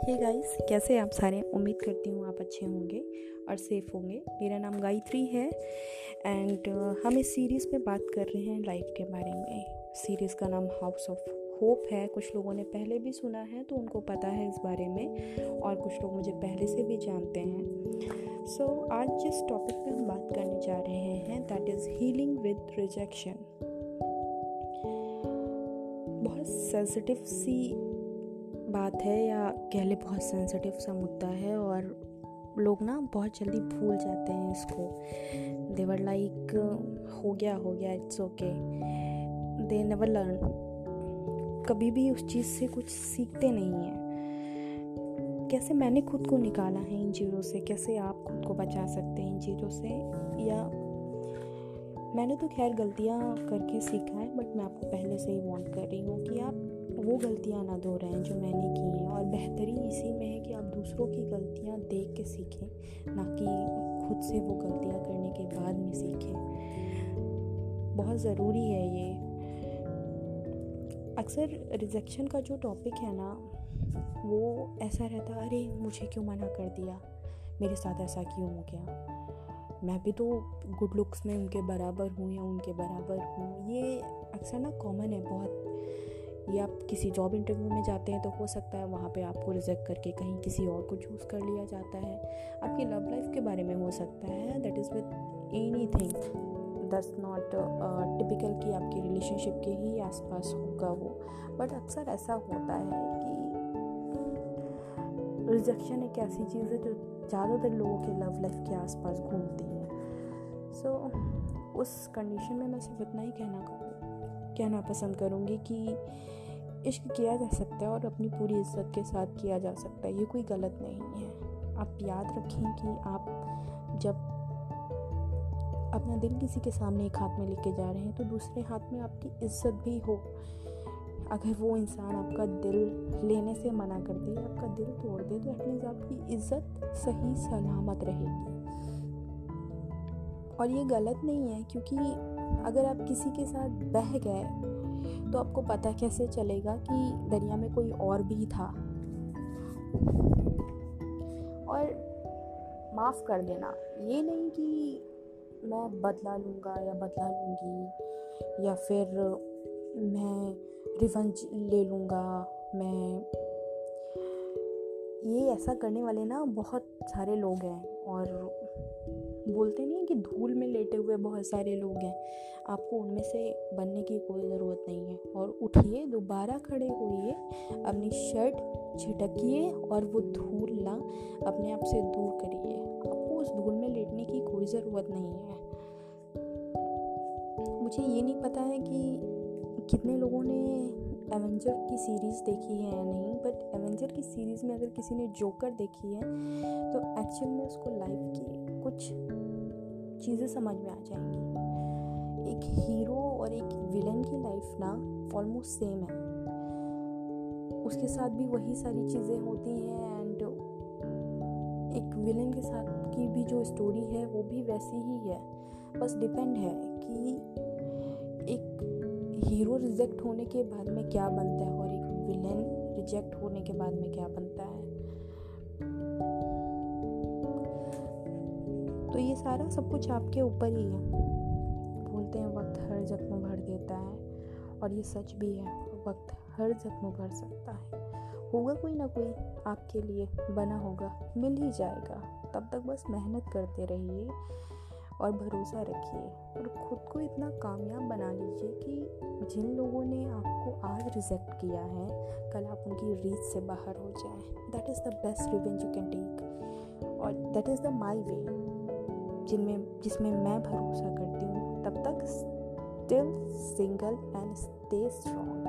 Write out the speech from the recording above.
Hey guys कैसे आप सारे? उम्मीद करती हूँ आप अच्छे होंगे और सेफ़ होंगे। मेरा नाम गायत्री है एंड uh, हम इस सीरीज़ में बात कर रहे हैं लाइफ के बारे में। सीरीज़ का नाम हाउस ऑफ़ होप है। कुछ लोगों ने पहले भी सुना है तो उनको पता है इस बारे में और कुछ लोग मुझे पहले से भी जानते हैं। सो so, आज जिस टॉपिक पे हम बात करने जा रहे हैं that is healing with rejection बहुत सेंसिटिव सी बात है या कह ले बहुत सेंसिटिव सा मुद्दा है और लोग ना बहुत जल्दी भूल जाते हैं इसको। देवर लाइक हो गया हो गया it's okay they never learn कभी भी उस चीज़ से कुछ सीखते नहीं हैं। कैसे मैंने खुद को निकाला है इन चीज़ों से? कैसे आप खुद को बचा सकते हैं इन चीज़ों से? या मैंने तो खैर गलतियाँ करके सीखा है बट मैं आपको पहले से ही वांट कर रही हूँ कि आप वो गलतियाँ ना दोहराएँ जो मैंने की हैं। और बेहतरी इसी में है कि आप दूसरों की गलतियाँ देख के सीखें, ना कि खुद से वो गलतियाँ करने के बाद में सीखें। बहुत ज़रूरी है ये। अक्सर रिजेक्शन का जो टॉपिक है ना, वो ऐसा रहता, अरे, मुझे क्यों मना कर दिया? मेरे साथ ऐसा क्यों हो गया? मैं भी तो गुड लुक्स में उनके बराबर हूँ या उनके बराबर हूँ। ये अक्सर ना कॉमन है बहुत। ये आप किसी जॉब इंटरव्यू में जाते हैं तो हो सकता है वहाँ पे आपको रिजेक्ट करके कहीं किसी और को चूज़ कर लिया जाता है। आपकी लव लाइफ के बारे में हो सकता है। That is with anything does not typical कि आपकी रिलेशनशिप के ही आसपास होगा वो। बट अक्सर ऐसा होता है कि रिजेक्शन एक ऐसी चीज़ है जो ज़्यादातर लोगों के लव लाइफ के आसपास घूमती है। सो so, उस कंडीशन में मैं सिर्फ़ इतना ही कहना कहना पसंद करूँगी कि इश्क किया जा सकता है और अपनी पूरी इज़्ज़त के साथ किया जा सकता है ये कोई गलत नहीं है। आप याद रखें कि आप जब अपना दिल किसी के सामने एक हाथ में लेके जा रहे हैं तो दूसरे हाथ में आपकी इज़्ज़त भी हो। अगर वो इंसान आपका दिल लेने से मना कर दे, आपका दिल तोड़ दे तो एटलीस्ट आपकी इज़्ज़त सही सलामत रहेगी। और ये गलत नहीं है, क्योंकि अगर आप किसी के साथ बह गए तो आपको पता कैसे चलेगा कि दरिया में कोई और भी था। और माफ़ कर देना, ये नहीं कि मैं बदला लूँगा या बदला लूँगी, या फिर मैं रिवंज ले लूँगा, मैं। ये ऐसा करने वाले ना बहुत सारे लोग हैं और बोलते नहीं कि धूल में लेटे हुए बहुत सारे लोग हैं। आपको उनमें से बनने की कोई ज़रूरत नहीं है। और उठिए, दोबारा खड़े होइए, अपनी शर्ट छिटकिए और वो धूल ना अपने आप से दूर करिए। आपको उस धूल में लेटने की कोई ज़रूरत नहीं है। मुझे ये नहीं पता है कि कितने लोगों ने एवेंजर की सीरीज़ देखी है या नहीं? बट एवेंजर की सीरीज़ में अगर किसी ने जोकर देखी है तो एक्चुअल में उसको लाइफ की कुछ चीज़ें समझ में आ जाएँगी। एक हीरो और एक विलन की लाइफ ना ऑलमोस्ट सेम है। उसके साथ भी वही सारी चीज़ें होती हैं एंड एक विलन के साथ की भी जो स्टोरी है, वो भी वैसी ही है। बस डिपेंड है कि एक हीरो रिजेक्ट होने के बाद में क्या बनता है और एक विलन रिजेक्ट होने के बाद में क्या बनता है? तो ये सारा सब कुछ आपके ऊपर ही है। बोलते हैं, वक्त हर जख्म भर देता है और ये सच भी है, वक्त हर जख्म भर सकता है। होगा कोई ना कोई, आपके लिए बना होगा, मिल ही जाएगा। तब तक बस मेहनत करते रहिए। और भरोसा रखिए और ख़ुद को इतना कामयाब बना लीजिए कि जिन लोगों ने आपको आज रिजेक्ट किया है, कल आप उनकी रीच से बाहर हो जाएँ। That is the best revenge you can take और that is the my way जिनमें, जिसमें मैं भरोसा करती हूँ। तब तक still single and stay strong